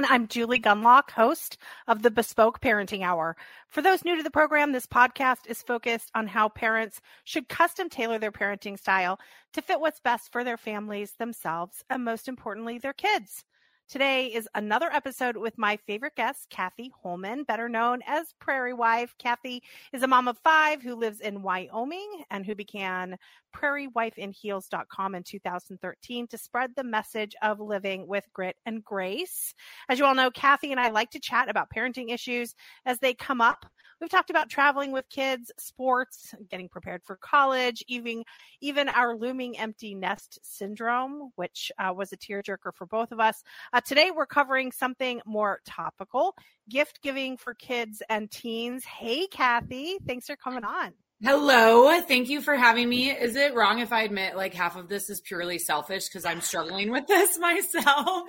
Everyone, I'm Julie Gunlock, host of the Bespoke Parenting Hour. For those new to the program, this podcast is focused on how parents should custom tailor their parenting style to fit what's best for their families, themselves, and most importantly, their kids. Today is another episode with my favorite guest, Cathy Holman, better known as Prairie Wife. Cathy is a mom of five who lives in Wyoming and who began prairiewifeinheels.com in 2013 to spread the message of living with grit and grace. As you all know, Cathy and I like to chat about parenting issues as they come up We've talked about traveling with kids, sports, getting prepared for college, even even our looming empty nest syndrome, which uh, was a tearjerker for both of us. Uh, today, we're covering something more topical: gift giving for kids and teens. Hey, Cathy, thanks for coming on. Hello. Thank you for having me. Is it wrong if I admit like half of this is purely selfish because I'm struggling with this myself?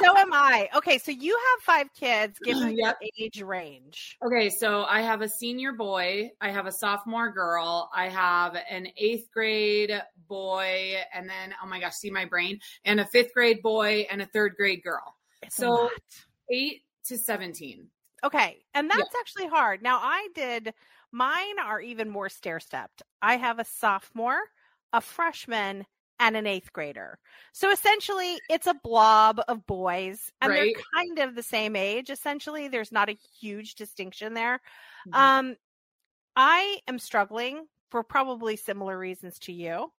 so am I. Okay, so you have five kids given yep. your age range. Okay, so I have a senior boy, I have a sophomore girl, I have an eighth grade boy, and then oh my gosh, see my brain, and a fifth grade boy and a third grade girl. It's so eight to 17. Okay, and that's yeah. actually hard. Now I did Mine are even more stair stepped. I have a sophomore, a freshman, and an eighth grader. So essentially, it's a blob of boys, and right. they're kind of the same age. Essentially, there's not a huge distinction there. Mm-hmm. Um, I am struggling for probably similar reasons to you.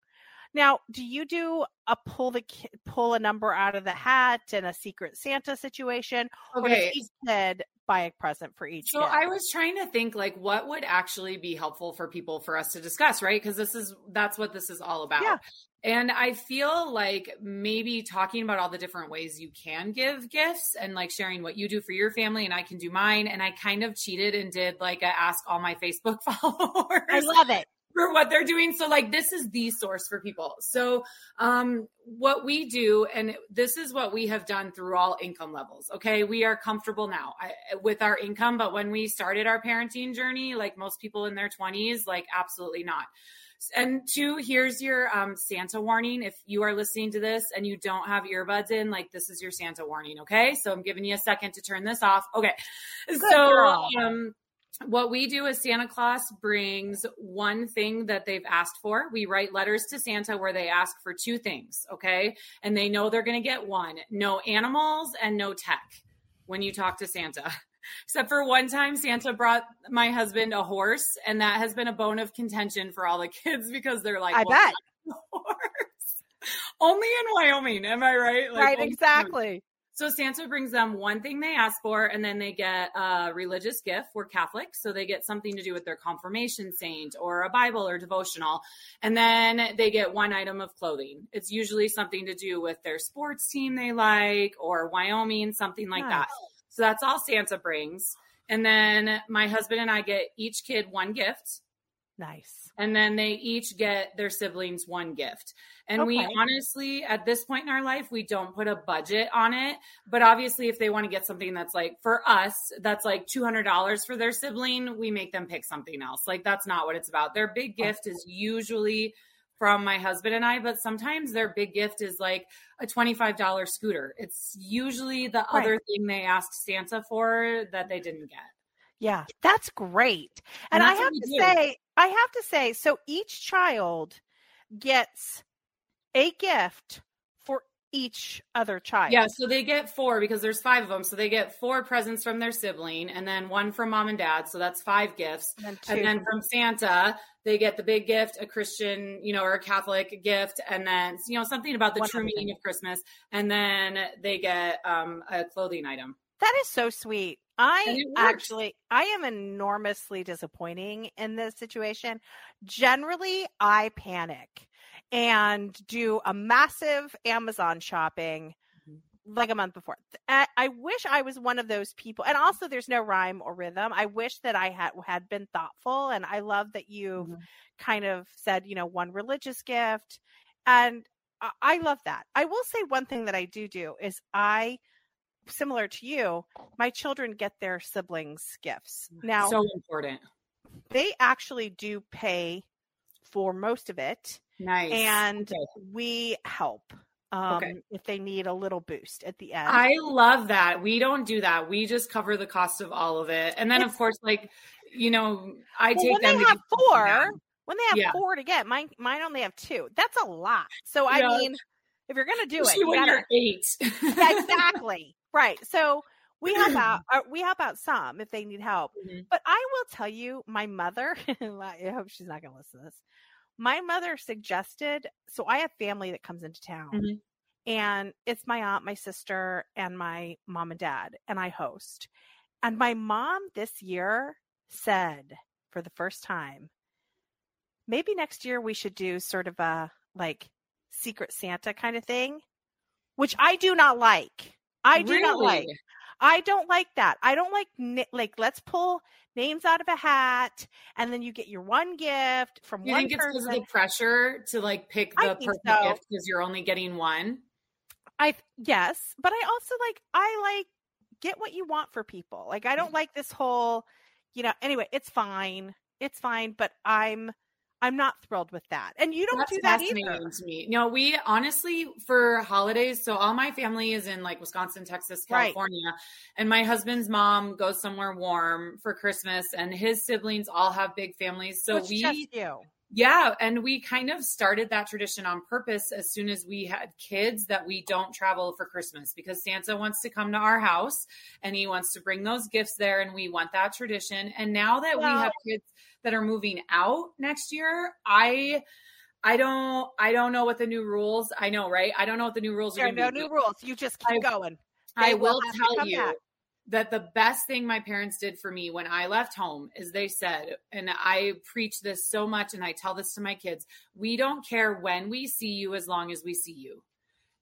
Now, do you do a pull the pull a number out of the hat and a secret Santa situation, okay. or does each kid buy a present for each? So I was trying to think like what would actually be helpful for people for us to discuss, right? Because this is that's what this is all about. Yeah. And I feel like maybe talking about all the different ways you can give gifts and like sharing what you do for your family and I can do mine. And I kind of cheated and did like a ask all my Facebook followers. I love it for what they're doing. So like this is the source for people. So um what we do and this is what we have done through all income levels. Okay? We are comfortable now with our income, but when we started our parenting journey, like most people in their 20s, like absolutely not. And two, here's your um, Santa warning. If you are listening to this and you don't have earbuds in, like this is your Santa warning. Okay. So I'm giving you a second to turn this off. Okay. Good so, um, what we do is Santa Claus brings one thing that they've asked for. We write letters to Santa where they ask for two things, okay? And they know they're going to get one no animals and no tech when you talk to Santa. Except for one time, Santa brought my husband a horse, and that has been a bone of contention for all the kids because they're like, I well, bet. Only in Wyoming, am I right? Like, right, exactly. So Santa brings them one thing they ask for, and then they get a religious gift. We're Catholic, so they get something to do with their confirmation saint or a Bible or devotional. And then they get one item of clothing. It's usually something to do with their sports team they like or Wyoming, something like nice. that. So that's all Santa brings. And then my husband and I get each kid one gift. Nice. And then they each get their siblings one gift. And okay. we honestly, at this point in our life, we don't put a budget on it. But obviously, if they want to get something that's like for us, that's like $200 for their sibling, we make them pick something else. Like that's not what it's about. Their big gift is usually from my husband and I, but sometimes their big gift is like a $25 scooter. It's usually the right. other thing they asked Santa for that they didn't get. Yeah, that's great. And, and I have to do. say, I have to say, so each child gets a gift for each other child. Yeah, so they get four because there's five of them. So they get four presents from their sibling and then one from mom and dad. So that's five gifts. And, and then from Santa, they get the big gift, a Christian, you know, or a Catholic gift, and then, you know, something about the true meaning of Christmas. And then they get um, a clothing item. That is so sweet. I actually, I am enormously disappointing in this situation. Generally, I panic and do a massive Amazon shopping mm-hmm. like a month before. I wish I was one of those people. And also there's no rhyme or rhythm. I wish that I had had been thoughtful and I love that you've mm-hmm. kind of said, you know, one religious gift and I love that. I will say one thing that I do do is I similar to you, my children get their siblings gifts. Now so important. They actually do pay for most of it Nice. And okay. we help. um, okay. if they need a little boost at the end. I love that. We don't do that. We just cover the cost of all of it. And then, it's, of course, like, you know, I well, take when them they have four, when they have yeah. four to get, mine, mine only have two. That's a lot. So, I yeah. mean, if you're going to do Especially it, you when gotta, you're eight. yeah, exactly. Right. So, we help out uh, we help out some if they need help mm-hmm. but i will tell you my mother i hope she's not going to listen to this my mother suggested so i have family that comes into town mm-hmm. and it's my aunt my sister and my mom and dad and i host and my mom this year said for the first time maybe next year we should do sort of a like secret santa kind of thing which i do not like i do really? not like I don't like that. I don't like like let's pull names out of a hat and then you get your one gift from one. you one think person. it's because of the pressure to like pick the perfect so. gift because you're only getting one? I yes, but I also like I like get what you want for people. Like I don't mm. like this whole, you know. Anyway, it's fine. It's fine, but I'm I'm not thrilled with that. And you don't That's do that either. To me. No, we honestly for holidays, so all my family is in like Wisconsin, Texas, California. Right. And my husband's mom goes somewhere warm for Christmas and his siblings all have big families. So, we just you. Yeah, and we kind of started that tradition on purpose as soon as we had kids that we don't travel for Christmas because Santa wants to come to our house and he wants to bring those gifts there and we want that tradition. And now that well, we have kids that are moving out next year, I I don't I don't know what the new rules. I know, right? I don't know what the new rules there are. There are no new rules. You just keep I, going. They I will, will tell you back. That the best thing my parents did for me when I left home is they said, and I preach this so much and I tell this to my kids, we don't care when we see you as long as we see you.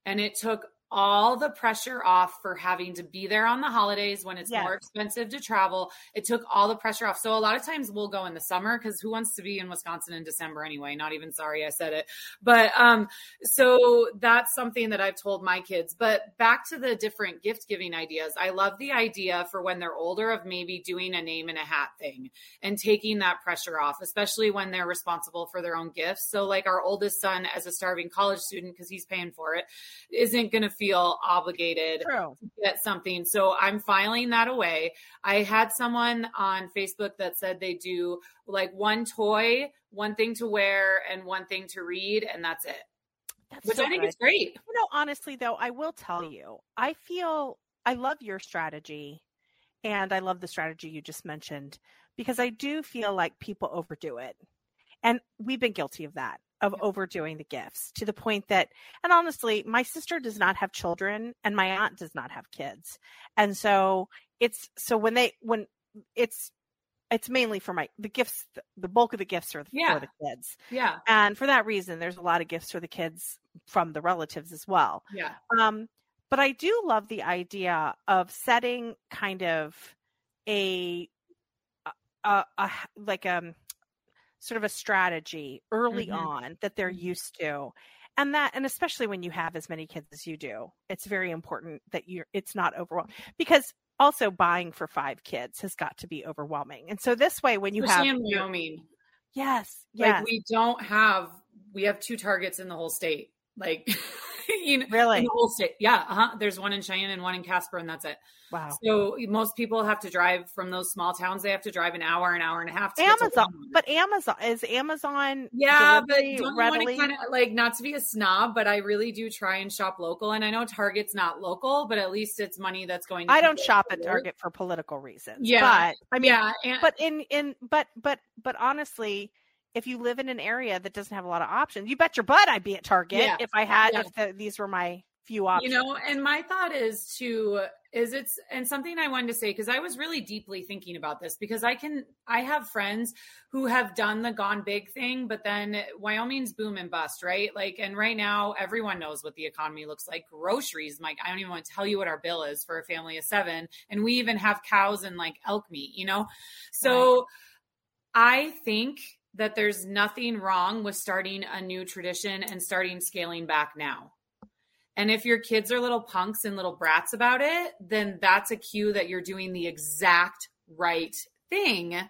And it took all the pressure off for having to be there on the holidays when it's yes. more expensive to travel. It took all the pressure off. So a lot of times we'll go in the summer because who wants to be in Wisconsin in December anyway? Not even sorry I said it. But um, so that's something that I've told my kids. But back to the different gift giving ideas. I love the idea for when they're older of maybe doing a name and a hat thing and taking that pressure off, especially when they're responsible for their own gifts. So like our oldest son as a starving college student, because he's paying for it, isn't going to feel obligated True. to get something. So I'm filing that away. I had someone on Facebook that said they do like one toy, one thing to wear, and one thing to read, and that's it. That's Which so I think good. is great. You know, honestly though, I will tell you, I feel I love your strategy and I love the strategy you just mentioned because I do feel like people overdo it. And we've been guilty of that of overdoing the gifts to the point that and honestly my sister does not have children and my aunt does not have kids. And so it's so when they when it's it's mainly for my the gifts the bulk of the gifts are yeah. for the kids. Yeah. And for that reason there's a lot of gifts for the kids from the relatives as well. Yeah. Um but i do love the idea of setting kind of a a, a like um sort of a strategy early mm-hmm. on that they're mm-hmm. used to and that and especially when you have as many kids as you do it's very important that you're it's not overwhelming because also buying for five kids has got to be overwhelming and so this way when you especially have in wyoming yes yes like we don't have we have two targets in the whole state like you know, really? the whole state. Yeah. Uh-huh. There's one in Cheyenne and one in Casper, and that's it. Wow. So most people have to drive from those small towns. They have to drive an hour, an hour and a half. To Amazon, but Amazon is Amazon. Yeah, but don't readily? kind of like not to be a snob, but I really do try and shop local. And I know Target's not local, but at least it's money that's going. I don't shop at Target for political reasons. Yeah, but I mean, yeah, and- but in in but but but honestly if you live in an area that doesn't have a lot of options, you bet your butt I'd be at Target yeah. if I had yeah. if the, these were my few options. You know, and my thought is to is it's and something I wanted to say because I was really deeply thinking about this because I can I have friends who have done the gone big thing, but then Wyoming's boom and bust, right? Like, and right now everyone knows what the economy looks like. Groceries, Mike, I don't even want to tell you what our bill is for a family of seven, and we even have cows and like elk meat, you know. So right. I think that there's nothing wrong with starting a new tradition and starting scaling back now. And if your kids are little punks and little brats about it, then that's a cue that you're doing the exact right thing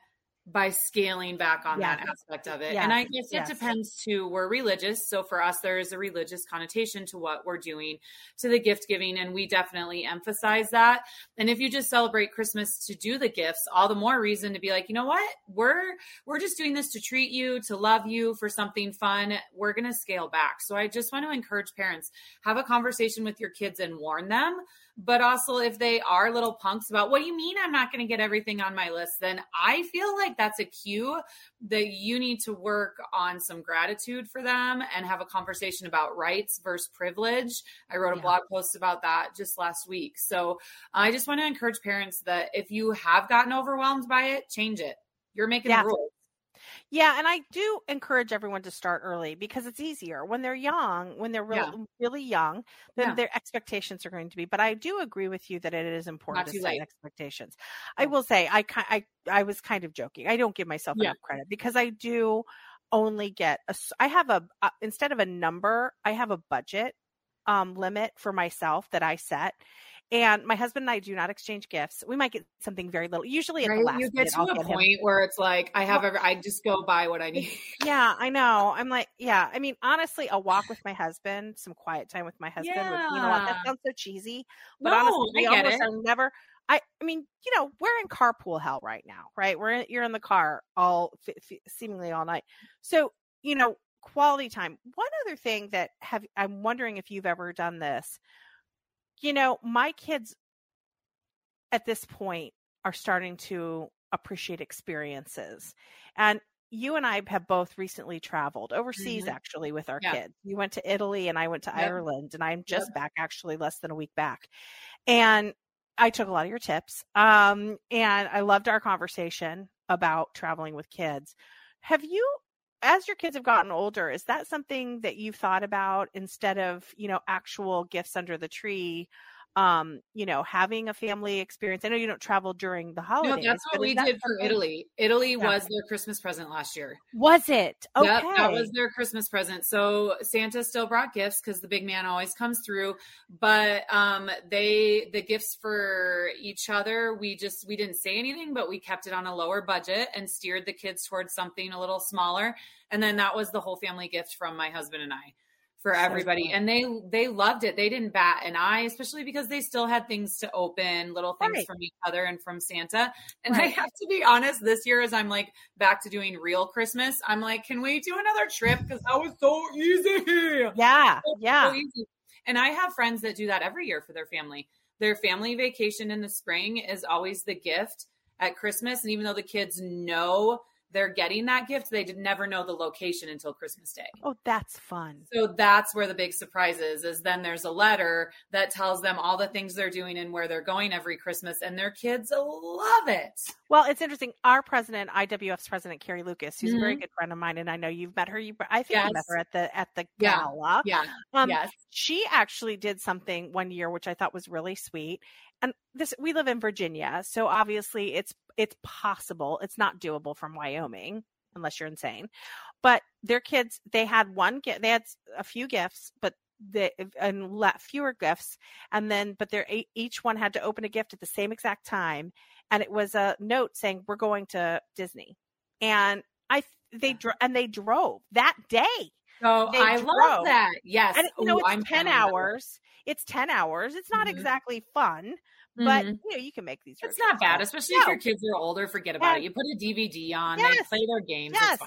by scaling back on that aspect of it. And I guess it yes. depends too. We're religious. So for us, there is a religious connotation to what we're doing to the gift giving. And we definitely emphasize that. And if you just celebrate Christmas to do the gifts, all the more reason to be like, you know what? We're, we're just doing this to treat you, to love you for something fun. We're going to scale back. So I just want to encourage parents, have a conversation with your kids and warn them but also if they are little punks about what do you mean I'm not going to get everything on my list, then I feel like that's a cue that you need to work on some gratitude for them and have a conversation about rights versus privilege. I wrote a yeah. blog post about that just last week. So I just want to encourage parents that if you have gotten overwhelmed by it, change it. You're making yeah. the rules. Yeah, and I do encourage everyone to start early because it's easier when they're young, when they're really, yeah. really young, then yeah. their expectations are going to be. But I do agree with you that it is important Not to set late. expectations. Yeah. I will say I I I was kind of joking. I don't give myself enough credit because I do only get a I have a uh, instead of a number, I have a budget um limit for myself that I set and my husband and I do not exchange gifts. We might get something very little. Usually, right? you get to a point him. where it's like I have every. I just go buy what I need. yeah, I know. I'm like, yeah. I mean, honestly, a walk with my husband, some quiet time with my husband. Yeah. Would, you know what? That sounds so cheesy, but no, honestly, we almost are never. I, I mean, you know, we're in carpool hell right now, right? We're in, you're in the car all f- f- seemingly all night. So, you know, quality time. One other thing that have I'm wondering if you've ever done this you know, my kids at this point are starting to appreciate experiences. And you and I have both recently traveled overseas mm-hmm. actually with our yeah. kids. You went to Italy and I went to yep. Ireland and I'm just yep. back actually less than a week back. And I took a lot of your tips. Um, and I loved our conversation about traveling with kids. Have you as your kids have gotten older, is that something that you've thought about instead of, you know, actual gifts under the tree? Um, you know, having a family experience. I know you don't travel during the holidays. No, that's what we that did for Italy. Italy yeah. was their Christmas present last year. Was it? Okay. Yep, that was their Christmas present. So Santa still brought gifts because the big man always comes through. But um, they the gifts for each other, we just we didn't say anything, but we kept it on a lower budget and steered the kids towards something a little smaller. And then that was the whole family gift from my husband and I for everybody. and they they loved it. They didn't bat an eye especially because they still had things to open little things right. from each other and from santa. And right. i have to be honest this year as i'm like back to doing real christmas i'm like can we do another trip? Because that was so easy. Yeah yeah so easy. and i have friends that do that every year for their family. Their family vacation in the spring is always the gift at christmas. And even though the kids know they're getting that gift, they did never know the location until Christmas Day. Oh, that's fun. So that's where the big surprise is, is then there's a letter that tells them all the things they're doing and where they're going every Christmas, and their kids love it. Well, it's interesting. Our president, IWF's president, Carrie Lukas, who's mm-hmm. a very mm-hmm. good friend of mine, and I know you've met her. You, I think yes. you met her at the at the gala. Yeah. yeah. Um, yes. She actually did something one year, which I thought was really sweet. And this, we live in Virginia, so obviously it's it's possible. It's not doable from Wyoming unless you're insane. But their kids, they had one gift. They had a few gifts, but they and fewer gifts, and then but they each one had to open a gift at the same exact time, and it was a note saying we're going to Disney, and I they and they drove that day. Oh, I love that. Yes, and you know Ooh, it's I'm ten hours. It's ten hours. It's not mm-hmm. exactly fun, but mm-hmm. you know, you can make these. It's not bad, especially no. if your kids are older. Forget about it. You put a DVD on, yes. they play their games. Yes.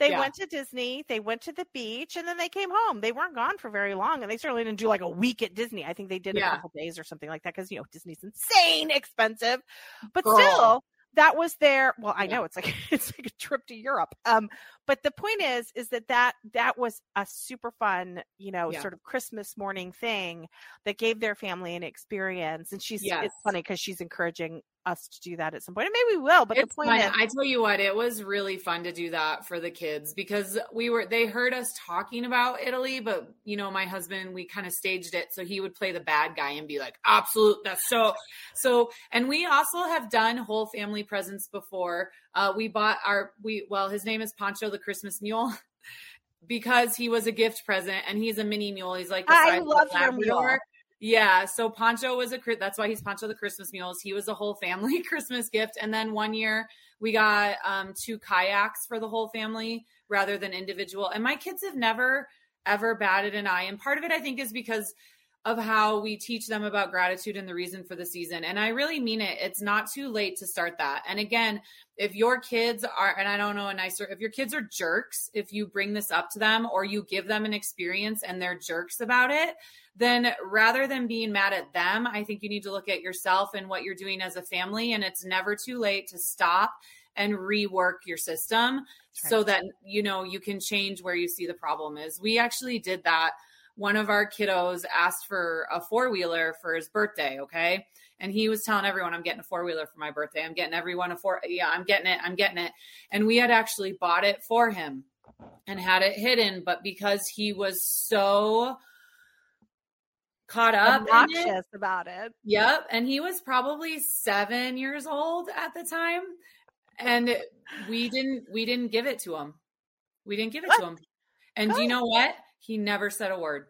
They yeah. went to Disney, they went to the beach, and then they came home. They weren't gone for very long, and they certainly didn't do like a week at Disney. I think they did yeah. a couple days or something like that because you know Disney's insane expensive, but Girl. still that was their well i know it's like it's like a trip to europe um but the point is is that that that was a super fun you know yeah. sort of christmas morning thing that gave their family an experience and she's yes. it's funny because she's encouraging us to do that at some point. And maybe we will, but it's the point fun. is I tell you what, it was really fun to do that for the kids because we were they heard us talking about Italy, but you know, my husband, we kind of staged it so he would play the bad guy and be like, absolute that's so so and we also have done whole family presents before. Uh we bought our we well, his name is Pancho the Christmas Mule. because he was a gift present and he's a mini mule. He's like I love your mule. Yeah, so Pancho was a that's why he's Pancho the Christmas Mules. He was a whole family Christmas gift, and then one year we got um, two kayaks for the whole family rather than individual. And my kids have never ever batted an eye, and part of it I think is because of how we teach them about gratitude and the reason for the season. And I really mean it. It's not too late to start that. And again, if your kids are, and I don't know a nicer, if your kids are jerks, if you bring this up to them or you give them an experience and they're jerks about it, then rather than being mad at them, I think you need to look at yourself and what you're doing as a family. And it's never too late to stop and rework your system right. so that, you know, you can change where you see the problem is. We actually did that one of our kiddos asked for a four wheeler for his birthday. Okay. And he was telling everyone, I'm getting a four wheeler for my birthday. I'm getting everyone a four. Yeah, I'm getting it. I'm getting it. And we had actually bought it for him and had it hidden. But because he was so caught up obnoxious it, about it. Yep. And he was probably seven years old at the time. And we didn't we didn't give it to him. We didn't give it what? to him. And do you know what? He never said a word.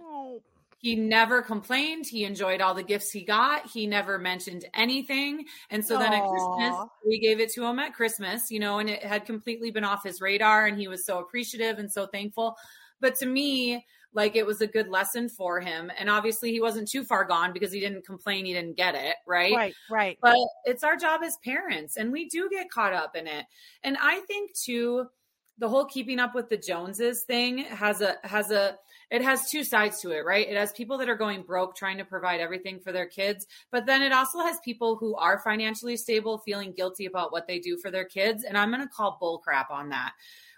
Oh. He never complained. He enjoyed all the gifts he got. He never mentioned anything. And so then at Christmas, we gave it to him at Christmas, you know, and it had completely been off his radar. And he was so appreciative and so thankful. But to me, like it was a good lesson for him. And obviously, he wasn't too far gone because he didn't complain, he didn't get it, right? Right, right. But it's our job as parents, and we do get caught up in it. And I think, too, the whole keeping up with the Joneses thing has a has a it has two sides to it, right? It has people that are going broke trying to provide everything for their kids, but then it also has people who are financially stable feeling guilty about what they do for their kids, and I'm going to call bull crap on that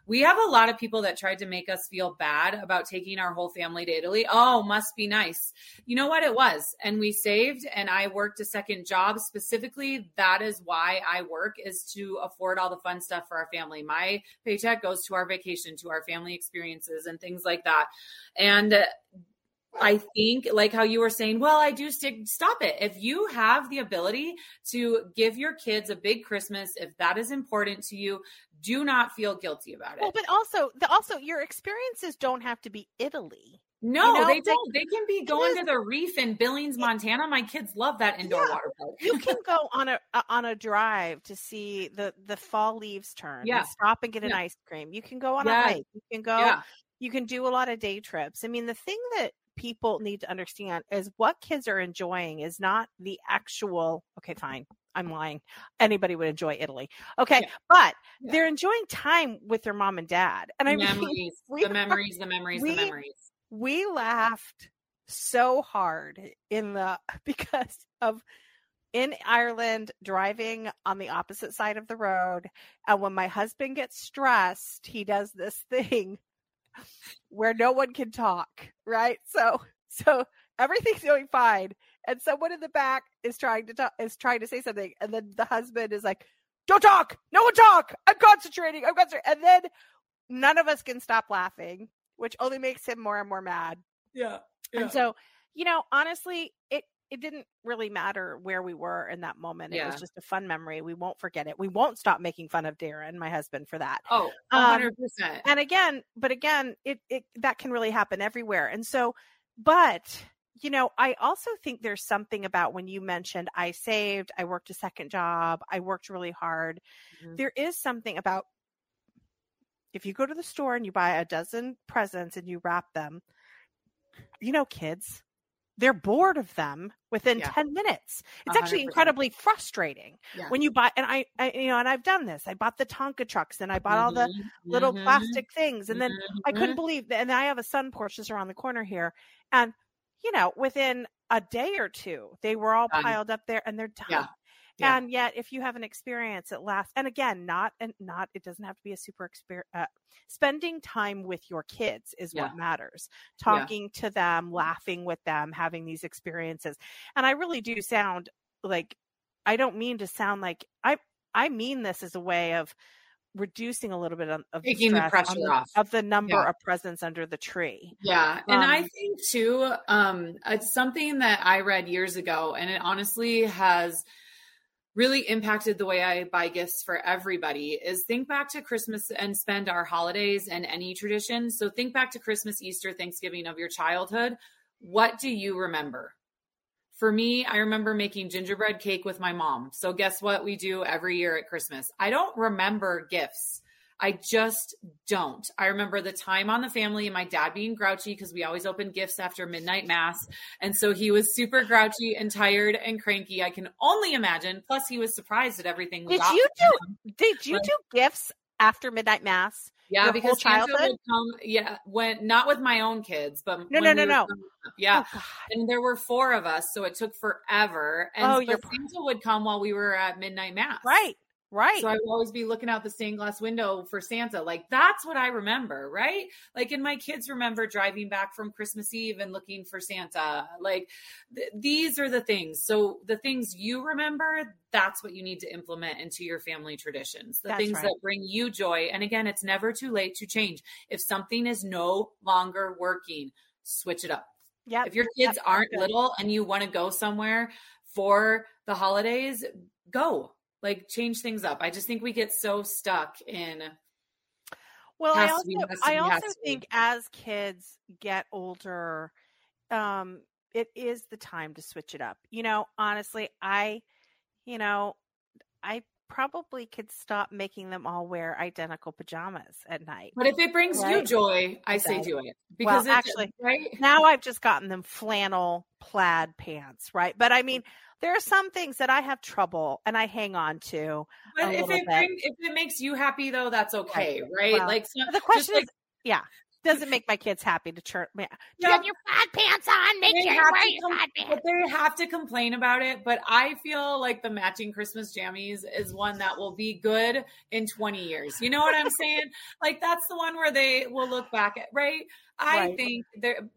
we have a lot of people that tried to make us feel bad about taking our whole family to Italy. Oh, must be nice. You know what? It was. And we saved, and I worked a second job specifically. That is why I work, is to afford all the fun stuff for our family. My paycheck goes to our vacation, to our family experiences, and things like that. And I think, like how you were saying, well, I do stick, stop it. If you have the ability to give your kids a big Christmas, if that is important to you, do not feel guilty about it. Well, but also, the, also your experiences don't have to be Italy. No, you know, they don't. They can be going to the reef in Billings, Montana. My kids love that indoor yeah, water park. you can go on a uh, on a drive to see the the fall leaves turn. Yeah, stop and get an yeah. ice cream. You can go on yeah. a hike. You can go. You can do a lot of day trips. I mean, the thing that people need to understand is what kids are enjoying is not the actual. Okay, fine. I'm lying. Anybody would enjoy Italy. Okay. Yeah. But yeah. they're enjoying time with their mom and dad. And I memories, mean, we, the memories, the memories, we, the memories. We laughed so hard in the because of in Ireland driving on the opposite side of the road. And when my husband gets stressed, he does this thing where no one can talk, right? So so everything's going fine and someone in the back is trying to talk, is trying to say something, and then the husband is like, "Don't talk, no one talk. I'm concentrating. I'm concentrating." And then none of us can stop laughing, which only makes him more and more mad. Yeah. yeah. And so, you know, honestly, it it didn't really matter where we were in that moment. Yeah. It was just a fun memory. We won't forget it. We won't stop making fun of Darren, my husband, for that. Oh, 100%. Um, and again, but again, it, it that can really happen everywhere. And so, but you know, I also think there's something about when you mentioned I saved, I worked a second job, I worked really hard. Mm-hmm. There is something about if you go to the store and you buy a dozen presents and you wrap them, you know, kids, they're bored of them within yeah. 10 minutes. It's 100%. actually incredibly frustrating yeah. when you buy, and I, I, you know, and I've done this. I bought the Tonka trucks and I bought mm-hmm. all the little mm-hmm. plastic things. And then mm-hmm. I couldn't believe that. And I have a sun porch just around the corner here. And you know, within a day or two, they were all done. piled up there and they're done. Yeah. Yeah. And yet, if you have an experience that lasts, and again, not and not, it doesn't have to be a super experience. Uh, spending time with your kids is yeah. what matters. Talking yeah. to them, laughing with them, having these experiences. And I really do sound like I don't mean to sound like I. I mean this as a way of reducing a little bit of, of taking the, the pressure the, off of the number yeah. of presents under the tree. Yeah, um, and I um, think too, um, it's something that I read years ago, and it honestly has really impacted the way I buy gifts for everybody. Is think back to Christmas and spend our holidays and any tradition. So think back to Christmas, Easter, Thanksgiving of your childhood what do you remember? For me, I remember making gingerbread cake with my mom. So, guess what we do every year at Christmas? I don't remember gifts. I just don't. I remember the time on the family and my dad being grouchy because we always opened gifts after midnight mass. And so he was super grouchy and tired and cranky. I can only imagine. Plus, he was surprised at everything did you do? Did you do gifts after midnight mass? Yeah, because Santa would come. Yeah, when not with my own kids, but no, no, no, no. yeah, oh, and there were four of us, so it took forever. And oh, Santa would come while we were at midnight mass. Right. Right. So I would always be looking out the stained glass window for Santa. Like that's what I remember, right? Like, and my kids remember driving back from Christmas Eve and looking for Santa. Like, th- these are the things. So the things you remember, that's what you need to implement into your family traditions. The that's things right. that bring you joy. And again, it's never too late to change. If something is no longer working, switch it up. Yeah. If your kids aren't little and you want to go somewhere for the holidays, go like change things up. I just think we get so stuck in. Well, I also, be, I also think as kids get older, um, it is the time to switch it up. You know, honestly, I, you know, I probably could stop making them all wear identical pajamas at night. But if it brings right? you joy, I say do it because well, actually, right now I've just gotten them flannel plaid pants, right? But I mean, there are some things that I have trouble and I hang on to. But if it brings, if it makes you happy though, that's okay, right? Well, like so, the question is, yeah. Doesn't make my kids happy to turn. Yeah. You have your fat pants on. Make sure you wear your com- pants. But they have to complain about it. But I feel like the matching Christmas jammies is one that will be good in 20 years. You know what I'm saying? like that's the one where they will look back at, right? I right. think there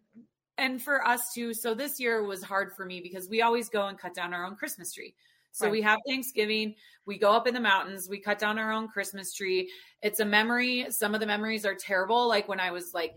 and for us too. So this year was hard for me because we always go and cut down our own Christmas tree. So right. we have Thanksgiving, we go up in the mountains, we cut down our own Christmas tree. It's a memory. Some of the memories are terrible, like when I was like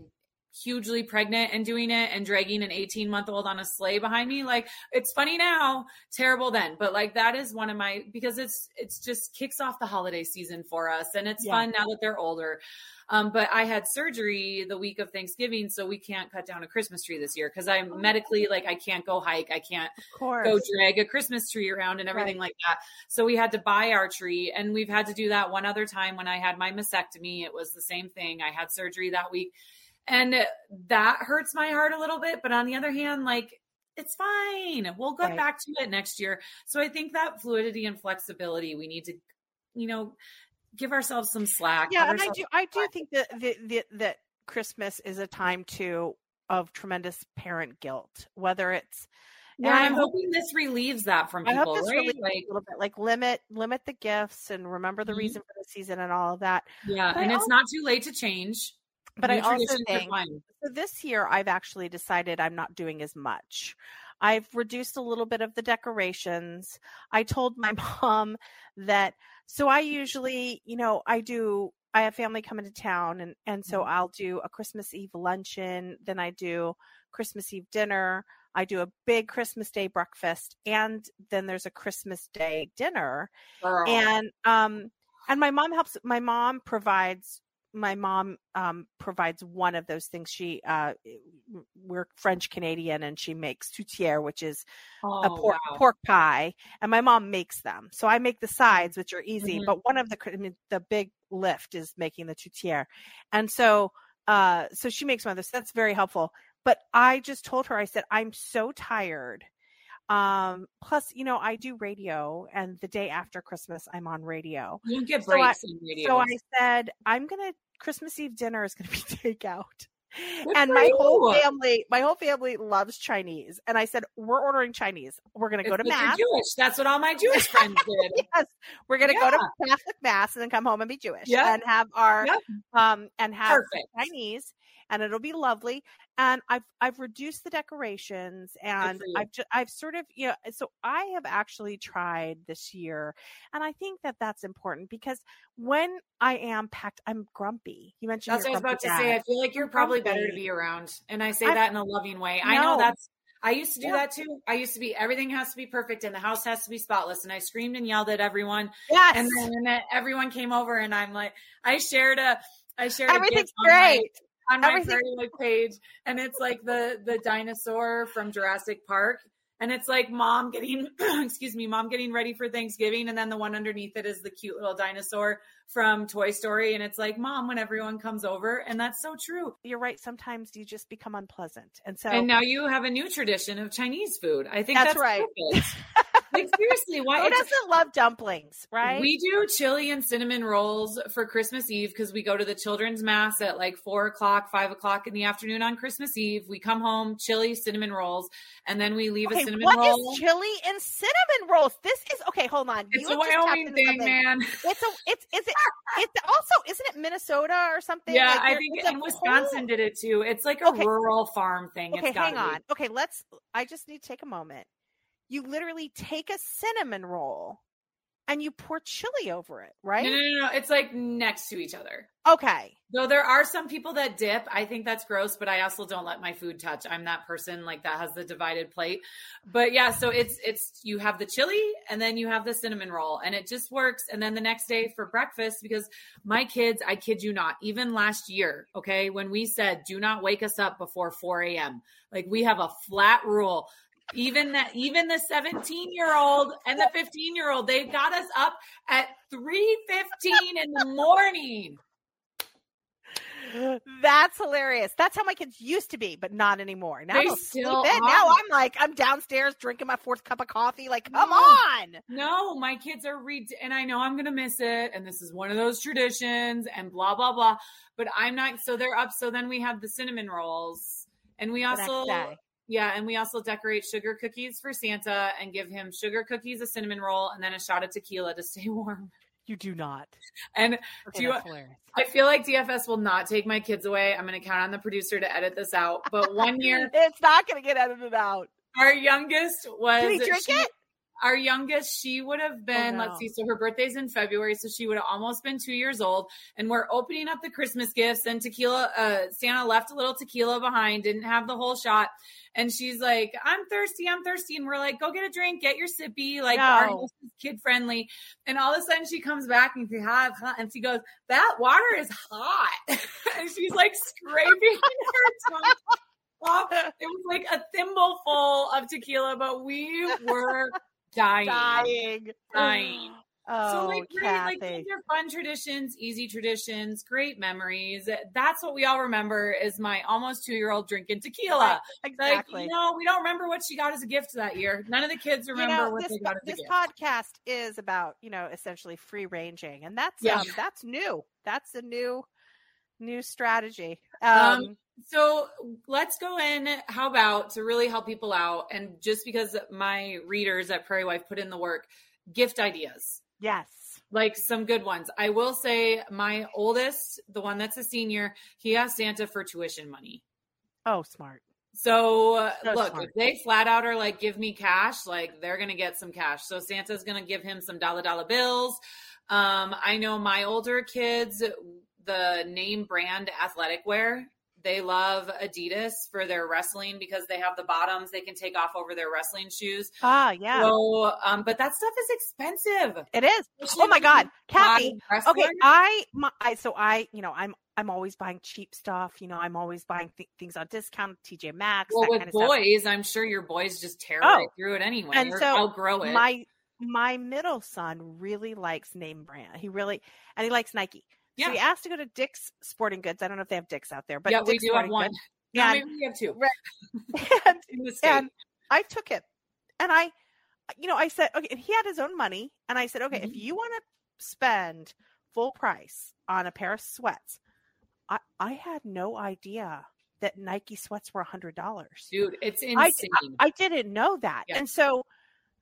hugely pregnant and doing it and dragging an 18 month old on a sleigh behind me like it's funny now terrible then but like that is one of my because it's it's just kicks off the holiday season for us and it's yeah. fun now that they're older um, but I had surgery the week of Thanksgiving, so we can't cut down a Christmas tree this year because I'm oh. medically like I can't go hike, I can't go drag a Christmas tree around and everything right. like that. So we had to buy our tree, and we've had to do that one other time when I had my mastectomy. It was the same thing. I had surgery that week, and that hurts my heart a little bit. But on the other hand, like it's fine. We'll go right. back to it next year. So I think that fluidity and flexibility we need to, you know, give ourselves some slack. Yeah, and I do I do think that the, the, that Christmas is a time to of tremendous parent guilt, whether it's yeah, I'm hoping this relieves that from people, right? Like, a little bit, like limit limit the gifts and remember the mm-hmm. reason for the season and all of that. Yeah, but and I it's not too late to change. But New I also think so this year I've actually decided I'm not doing as much. I've reduced a little bit of the decorations. I told my mom that so I usually, you know, I do I have family coming to town and and so mm-hmm. I'll do a Christmas Eve luncheon, then I do Christmas Eve dinner, I do a big Christmas Day breakfast and then there's a Christmas Day dinner. And um and my mom helps my mom provides my mom um, provides one of those things. She uh, we're French Canadian, and she makes tourtière, which is oh, a pork, wow. pork pie, and my mom makes them. So I make the sides, which are easy, mm-hmm. but one of the I mean, the big lift is making the tourtière, and so uh, so she makes one of those. That's very helpful. But I just told her, I said, I'm so tired um, plus, you know, I do radio, and the day after Christmas, I'm on radio. You get breaks so I, radio. So I said, I'm gonna Christmas Eve dinner is gonna be takeout. Good and my you. whole family, my whole family loves Chinese. And I said, we're ordering Chinese. We're going to go to mass. Jewish. That's what all my Jewish friends did. yes, we're going to yeah. go to Catholic mass and then come home and be Jewish yep. and have our yep. um and have Perfect. Chinese and it'll be lovely. And I've I've reduced the decorations and I've just, I've sort of you know so I have actually tried this year, and I think that that's important because when I am packed, I'm grumpy. You mentioned that's what I was about dad. to say. I feel like you're probably better to be around, and I say I'm, that in a loving way. No. I know that's I used to do yeah. that too. I used to be everything has to be perfect and the house has to be spotless. And I screamed and yelled at everyone. Yes. And then everyone came over and I'm like, I shared a I shared everything's great. On my Everything- like page, and it's like the the dinosaur from Jurassic Park and it's like mom getting excuse me mom getting ready for thanksgiving and then the one underneath it is the cute little dinosaur from toy story and it's like mom when everyone comes over and that's so true. You're right sometimes you just become unpleasant and so and now you have a new tradition of chinese food. I think that's, that's right like seriously, why who doesn't love dumplings, right? We do chili and cinnamon rolls for Christmas Eve because we go to the children's mass at like four o'clock, five o'clock in the afternoon on Christmas Eve. We come home, chili, cinnamon rolls, and then we leave okay, a cinnamon what roll. What is chili and cinnamon rolls? This is okay. Hold on, it's you a Wyoming thing, man. It's a it's is it it's also isn't it Minnesota or something? Yeah, like I think in Wisconsin whole... did it too. It's like a okay. rural farm thing. Okay, hang on. Be. Okay, let's. I just need to take a moment you literally take a cinnamon roll and you pour chili over it, right? No, no, no, no. It's like next to each other. Okay. Though there are some people that dip. I think that's gross, but I also don't let my food touch. I'm that person like that has the divided plate. But yeah, so it's it's you have the chili and then you have the cinnamon roll and it just works. And then the next day for breakfast, because my kids, I kid you not, even last year, okay, when we said do not wake us up before 4 a.m. Like we have a flat rule even that even the 17 year old and the 15 year old they got us up at 3.15 in the morning that's hilarious. That's how my kids used to be, but not anymore. Now they still Now I'm like, I'm downstairs drinking my fourth cup of coffee. Like, come no, on. No, my kids are read, and I know I'm gonna miss it. And this is one of those traditions, and blah blah blah. But I'm not. So they're up. So then we have the cinnamon rolls, and we also yeah, and we also decorate sugar cookies for Santa and give him sugar cookies, a cinnamon roll, and then a shot of tequila to stay warm. You do not. And okay, do you, I feel like DFS will not take my kids away. I'm going to count on the producer to edit this out. But one year, it's not going to get edited out. Our youngest was. Did he drink she, it? Our youngest, she would have been, oh, no. let's see, so her birthday's in February, so she would have almost been two years old. And we're opening up the Christmas gifts, and tequila, uh, Santa left a little tequila behind, didn't have the whole shot. And she's like, I'm thirsty, I'm thirsty. And we're like, go get a drink, get your sippy, like no. our house is kid friendly. And all of a sudden she comes back and she hot, hot, and she goes, That water is hot. and she's like scraping her tongue. Off. It was like a thimbleful of tequila, but we were dying. Dying. Dying. Oh, so like, great, like these are fun traditions, easy traditions, great memories. That's what we all remember is my almost two year old drinking tequila. Exactly. Like, you know, we don't remember what she got as a gift that year. None of the kids remember you know, what this, they got as this a gift. podcast is about, you know, essentially free ranging. And that's yeah. um, that's new. That's a new new strategy. Um, um so let's go in. How about to really help people out? And just because my readers at Prairie Wife put in the work, gift ideas. Yes. Like some good ones. I will say my oldest, the one that's a senior, he asked Santa for tuition money. Oh, smart. So, uh, so look, smart. if they flat out are like, give me cash, like they're going to get some cash. So Santa's going to give him some dollar dollar bills. Um, I know my older kids, the name brand athletic wear they love Adidas for their wrestling because they have the bottoms they can take off over their wrestling shoes. Ah, yeah. So, um, but that stuff is expensive. It is. Especially oh my god, Cathy. Okay, I, my, I, so I, you know, I'm, I'm always buying cheap stuff. You know, I'm always buying th- things on discount, TJ Maxx. Well, with boys, stuff. I'm sure your boys just tear oh. right through it anyway. And so outgrow it. My my middle son really likes name brand. He really and he likes Nike. Yeah. So he asked to go to Dick's Sporting Goods. I don't know if they have Dick's out there, but yeah, Dick's we do Sporting have one. Yeah, maybe we have two. and, in the state. and I took it, and I, you know, I said, okay, And he had his own money, and I said, okay, mm-hmm. if you want to spend full price on a pair of sweats, I I had no idea that Nike sweats were a hundred dollars. Dude, it's insane. I, I, didn't know that, yeah. and so,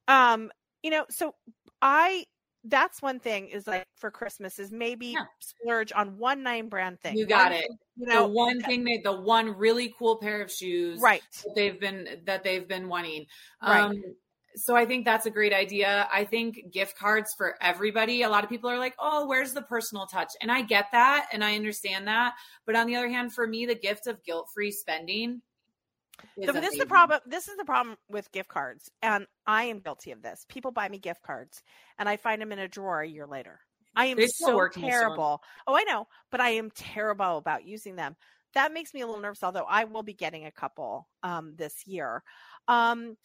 um, you know, so I that's one thing is like for Christmas is maybe yeah. splurge on one name brand thing. You got one, it. You know, the one thing they the one really cool pair of shoes right that they've been that they've been wanting. Right. Um so I think that's a great idea. I think gift cards for everybody. A lot of people are like, "Oh, where's the personal touch?" And I get that and I understand that. But on the other hand, for me, the gift of guilt-free spending so this is the problem. This is the problem with gift cards, and I am guilty of this. People buy me gift cards, and I find them in a drawer a year later. I am so terrible. Oh, I know, but I am terrible about using them. that makes me a little nervous. Although I will be getting a couple um, this year. Um,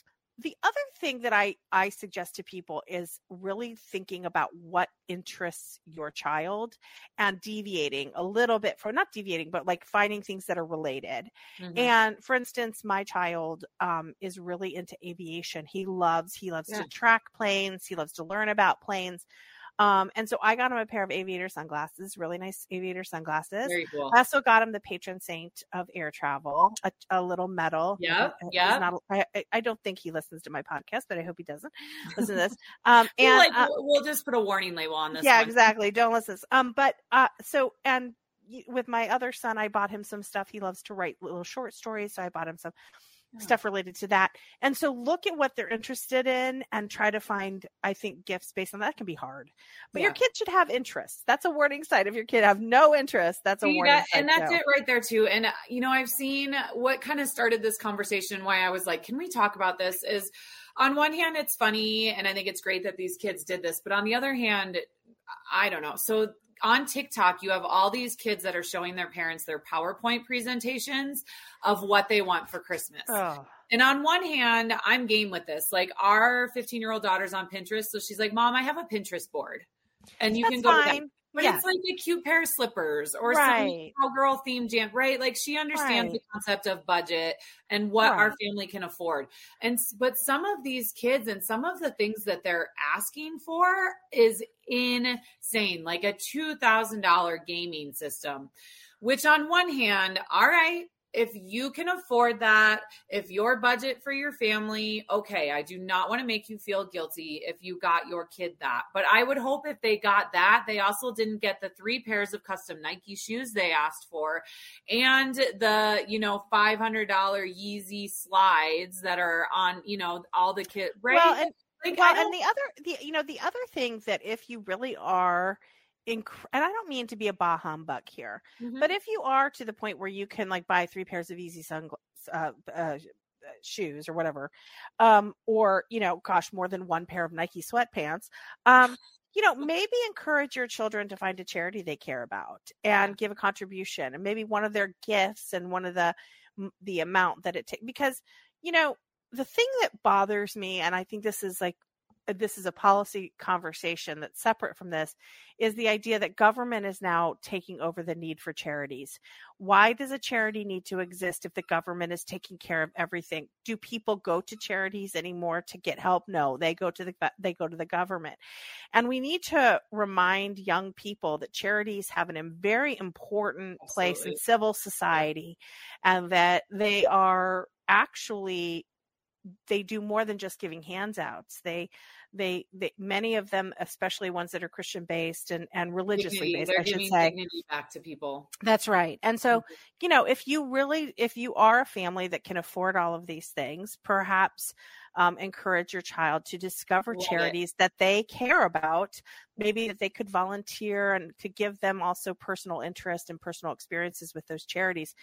the other thing that I, I suggest to people is really thinking about what interests your child and deviating a little bit from not deviating, but like finding things that are related. Mm-hmm. And for instance, my child um, is really into aviation. He loves he loves yeah. to track planes. He loves to learn about planes. Um, and so I got him a pair of aviator sunglasses, really nice aviator sunglasses. Very cool. I also got him the patron saint of air travel, a, a little medal. Yeah, yeah. Not, I, I, don't think he listens to my podcast, but I hope he doesn't listen to this. Um, and like, uh, we'll just put a warning label on this. Yeah, one. exactly. Don't listen. Um, but uh, so and with my other son, I bought him some stuff. He loves to write little short stories, so I bought him some stuff related to that. And so look at what they're interested in and try to find, I think, gifts based on that can be hard. But yeah. your kid should have interests. That's a warning sign. If your kid have no interest, that's a See, warning that, And that's too. it right there too. And uh, you know, I've seen what kind of started this conversation, why I was like, can we talk about this? Is on one hand, it's funny and I think it's great that these kids did this, but on the other hand, I don't know. So on TikTok, you have all these kids that are showing their parents their PowerPoint presentations of what they want for Christmas. Oh. And on one hand, I'm game with this. Like our 15 year old daughter's on Pinterest. So she's like, Mom, I have a Pinterest board. And you That's can go but yeah. it's like a cute pair of slippers or right. some girl themed jam, right? Like she understands right. the concept of budget and what right. our family can afford. And but some of these kids and some of the things that they're asking for is insane, like a two thousand dollar gaming system. Which on one hand, all right, if you can afford that, if your budget for your family, okay, I do not want to make you feel guilty if you got your kid that. But I would hope if they got that, they also didn't get the three pairs of custom Nike shoes they asked for and the, you know, $500 Yeezy slides that are on, you know, all the kids, right? Well, and, like, well, and the other, the, you know, the other thing that if you really are, inc- and I don't mean to be a bah humbug here, mm-hmm. but if you are to the point where you can like buy three pairs of Yeezy sunglasses, uh, uh, shoes or whatever, um, or you know, gosh, more than one pair of Nike sweatpants, um, you know, maybe encourage your children to find a charity they care about and give a contribution, and maybe one of their gifts and one of the the amount that it takes because you know the thing that bothers me and i think this is like uh, Uh, this is a policy conversation that's separate from this is the idea that government is now taking over the need for charities. Why does a charity need to exist if the government is taking care of everything? Do people go to charities anymore to get help? No, they go to the they go to the government. And we need to remind young people that charities have a very important Absolutely. place in civil society and that they are actually they do more than just giving handouts. They, they, they, many of them, especially ones that are Christian based and, and religiously based, They're I should say, back to people. That's right. And so, mm-hmm. you know, if you really, if you are a family that can afford all of these things, perhaps um, encourage your child to discover Love charities it. that they care about. Maybe that they could volunteer and to give them also personal interest and personal experiences with those charities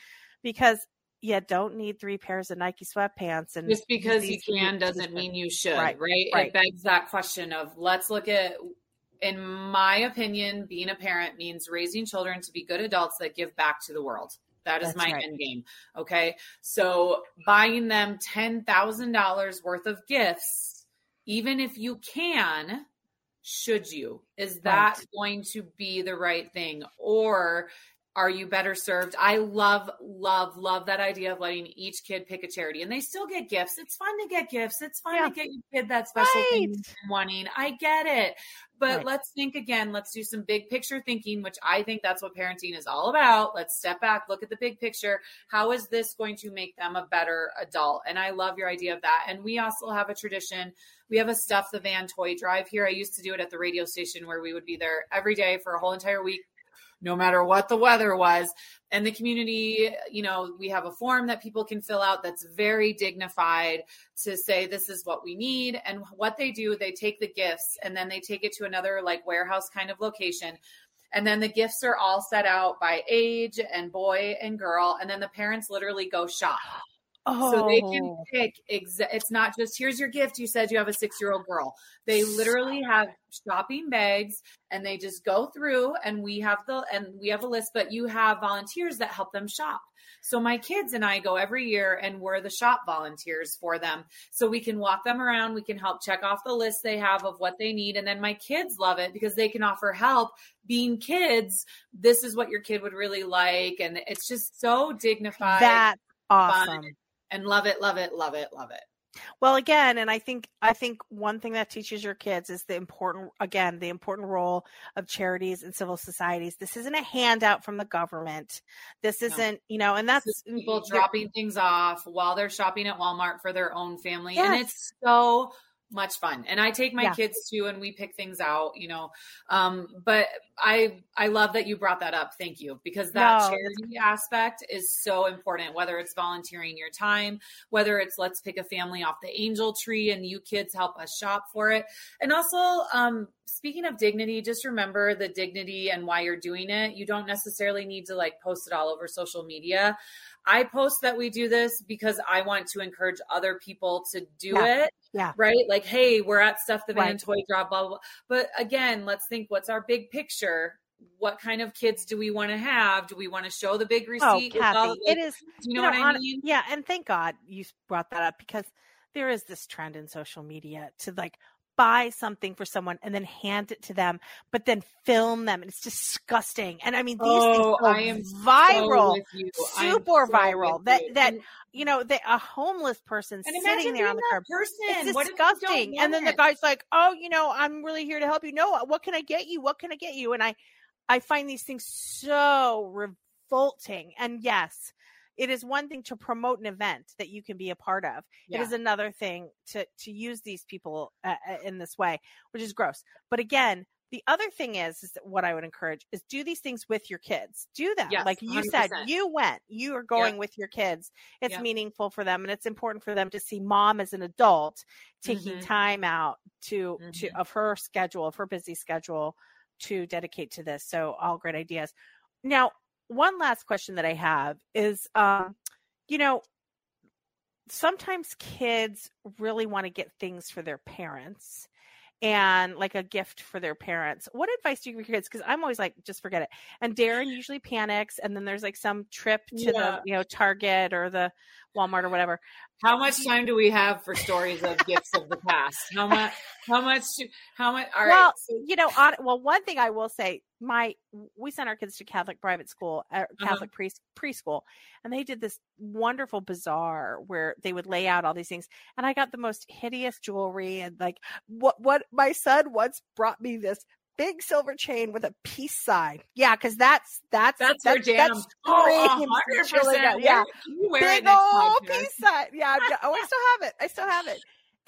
because you don't need three pairs of Nike sweatpants. And just because you can doesn't mean you should, right, right? right? It begs that question of let's look at, in my opinion, being a parent means raising children to be good adults that give back to the world. That is That's my right. end game. Okay. So buying them $10,000 worth of gifts, even if you can, should you? Is that right. going to be the right thing? Or are you better served? I love, love, love that idea of letting each kid pick a charity and they still get gifts. It's fun to get gifts. It's fun yeah. to get your kid that special right. thing wanting. I get it. But right. let's think again. Let's do some big picture thinking, which I think that's what parenting is all about. Let's step back, look at the big picture. How is this going to make them a better adult? And I love your idea of that. And we also have a tradition. We have a stuff the van toy drive here. I used to do it at the radio station where we would be there every day for a whole entire week no matter what the weather was. And the community, you know, we have a form that people can fill out that's very dignified to say this is what we need. And what they do, they take the gifts and then they take it to another like warehouse kind of location. And then the gifts are all set out by age and boy and girl. And then the parents literally go shop. Oh. So they can oh. pick, exa- it's not just here's your gift. You said you have a six year old girl. They literally have shopping bags and they just go through and we have the, and we have a list, but you have volunteers that help them shop. So my kids and I go every year and we're the shop volunteers for them. So we can walk them around. We can help check off the list they have of what they need. And then my kids love it because they can offer help being kids. This is what your kid would really like. And it's just so dignified. That awesome. And love it, love it, love it, love it. Well, again, and I think I think one thing that teaches your kids is the important again, the important role of charities and civil societies. This isn't a handout from the government. This isn't, no. you know, and that's people dropping things off while they're shopping at Walmart for their own family. Yes. And it's so much fun. And i take my yeah. kids too and we pick things out you know. Um but i i love that you brought that up. Thank you. Because that no. charity aspect is so important whether it's volunteering your time whether it's let's pick a family off the angel tree and you kids help us shop for it. And also um speaking of dignity just remember the dignity and why you're doing it. You don't necessarily need to like post it all over social media I post that we do this because I want to encourage other people to do yeah. it. Yeah. Right. Like, hey, we're at stuff the van right. toy drop, blah, blah, blah. But again, let's think what's our big picture? What kind of kids do we want to have? Do we want to show the big oh, receipt? Oh, Cathy, all, like, it is. Do you know, you know what I mean? Yeah. And thank God you brought that up because there is this trend in social media to like buy something for someone and then hand it to them, but then film them. And it's disgusting. And I mean, these oh, things go viral, so super so viral. That you. that you know, they, a homeless person sitting there on the curb. Person. It's disgusting. And then the guy's like, "Oh, you know, I'm really here to help you. No, uh, what can I get you? What can I get you?" And I, I find these things so revolting. And yes, it is one thing to promote an event that you can be a part of. Yeah. It is another thing to to use these people uh, uh, in this way, which is gross. But again, the other thing is, is what I would encourage is do these things with your kids. Do them. Yes, like you 100%. said, you went, you are going yep. with your kids. It's yep. meaningful for them and it's important for them to see mom as an adult taking mm-hmm. time out to mm-hmm. to of her schedule, of her busy schedule to dedicate to this. So all great ideas. Now, one last question that I have is, um, you know, sometimes kids really want to get things for their parents and like a gift for their parents. What advice do you give your kids? Because I'm always like, just forget it. And Darren usually panics, and then there's like some trip to yeah. the you know Target or the Walmart or whatever. How much time do we have for stories of gifts of the past? How much? How much? How much? All well, right. So, you know, on, well, one thing I will say, my we sent our kids to Catholic private school, uh. Catholic uh-huh. pre preschool, and they did this wonderful bazaar where they would lay out all these things, and I got the most hideous jewelry and like what what my son once brought me this big silver chain with a peace sign. Yeah, because that's that's that's that's, her jam. oh, 100%. Yeah, big old peace sign. Yeah, oh, I still have it. I still have it.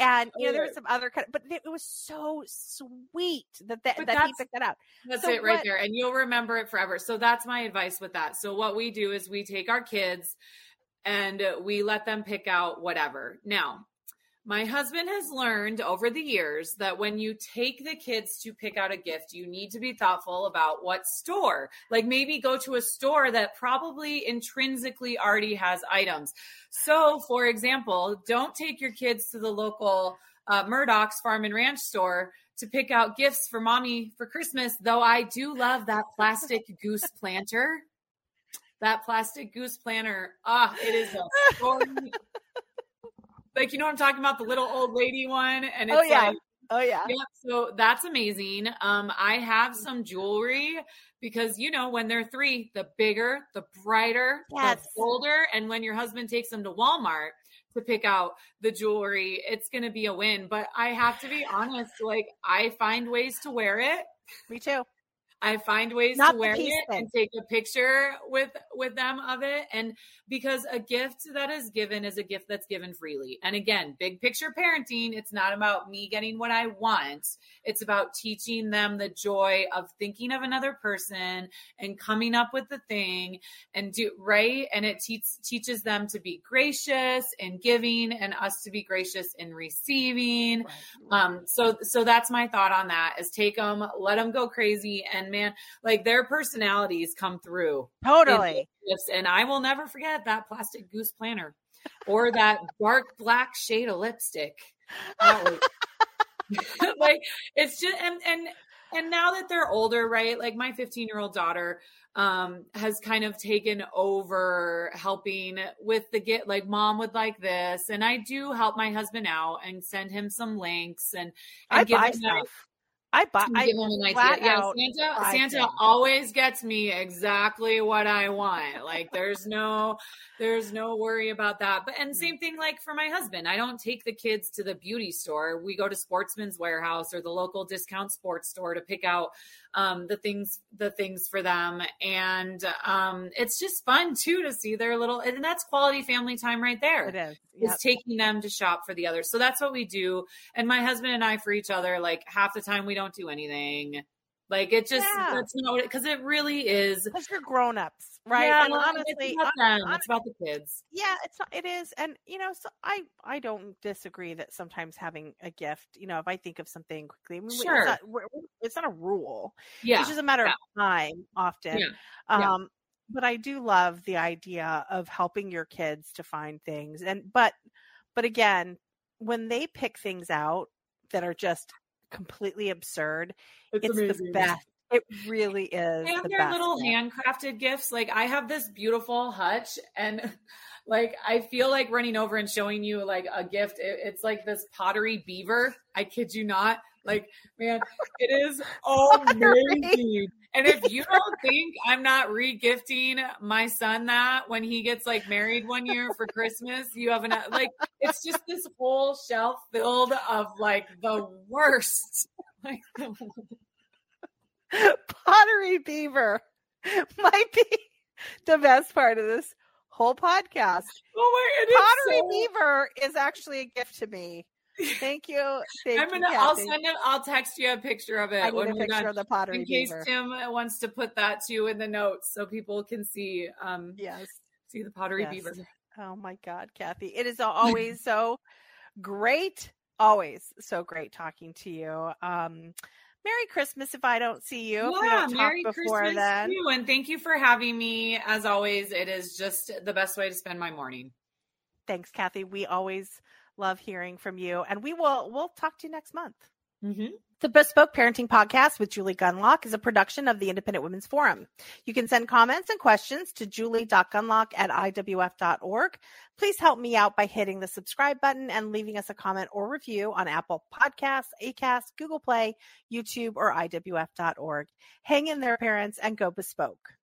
And you know, there was oh. some other kind, of, but it was so sweet that that, that he picked that out. That's so it right what, there, and you'll remember it forever. So that's my advice with that. So what we do is we take our kids and we let them pick out whatever. Now, my husband has learned over the years that when you take the kids to pick out a gift, you need to be thoughtful about what store. Like maybe go to a store that probably intrinsically already has items. So, for example, don't take your kids to the local uh, Murdoch's Farm and Ranch store to pick out gifts for mommy for Christmas, though I do love that plastic goose planter. That plastic goose planter. Ah, it is a story like you know what I'm talking about? The little old lady one and oh, it's oh yeah. like, oh yeah. Yeah so that's amazing. Um I have some jewelry because you know when they're three the bigger the brighter yes. the bolder and when your husband takes them to Walmart to pick out the jewelry it's going to be a win. But I have to be honest like I find ways to wear it. Me too I find ways Not to wear it thing. and take a picture with with them of it and because a gift that is given is a gift that's given freely. And again, big picture parenting, it's not about me getting what I want. It's about teaching them the joy of thinking of another person and coming up with the thing and do right and it teaches teaches them to be gracious and giving and us to be gracious in receiving. Right. Um so so that's my thought on that is take them, let them go crazy and man, like their personalities come through. Totally. And I will never forget that plastic goose planner. or that dark black shade of lipstick. like it's just and and and now that they're older, right? Like my 15 year old daughter um has kind of taken over helping with the get like mom would like this and i do help my husband out and send him some links and, and I give buy him stuff. I buy. I give him an idea. Yeah, Santa. Santa always gets me exactly what I want. Like, there's no, there's no worry about that. But and mm. same thing like for my husband. I don't take the kids to the beauty store. We go to Sportsman's Warehouse or the local discount sports store to pick out um, the things the things for them. And um, it's just fun too to see their little and that's quality family time right there it is. yep. is taking them to shop for the others. So that's what we do. And my husband and i for each other like half the time we don't do anything like it just yeah. that's not what because it really is because you're grown ups, right? Yeah, and honestly, it's about them. Honestly, it's about the kids. Yeah, it's not, it is, and you know, so I I don't disagree that sometimes having a gift, you know, if I think of something quickly, I mean, sure, it's not, it's not a rule. Yeah, it's just a matter yeah. of time. Often, yeah. um, but I do love the idea of helping your kids to find things, and but but again, when they pick things out that are just completely absurd. It's, it's the best. It really is. And the their little handcrafted gifts. Like I have this beautiful hutch and like I feel like running over and showing you like a gift. It, it's like this pottery beaver. I kid you not. Like, man, it is amazing. And if you don't think I'm not regifting my son that when he gets like married one year for Christmas, you have an like it's just this whole shelf filled of like the worst. Like the pottery beaver might be the best part of this whole podcast. Oh my! Pottery so... beaver is actually a gift to me. Thank you. Thank I'm gonna. You, I'll send it. I'll text you a picture of it. I need a picture of the pottery in case beaver. Tim wants to put that too in the notes so people can see. Um, yes, see the pottery yes. beaver. Oh my God, Cathy! It is always so great. Always so great talking to you. Um, Merry Christmas if I don't see you. Yeah, Merry Christmas then. too. And thank you for having me. As always, it is just the best way to spend my morning. Thanks, Cathy. We always love hearing from you. And we will we'll talk to you next month. Mm-hmm. The Bespoke Parenting Podcast with Julie Gunlock is a production of the Independent Women's Forum. You can send comments and questions to julie.gunlock at iwf.org. Please help me out by hitting the subscribe button and leaving us a comment or review on Apple Podcasts, Acast, Google Play, YouTube, or iwf.org. Hang in there, parents, and go bespoke.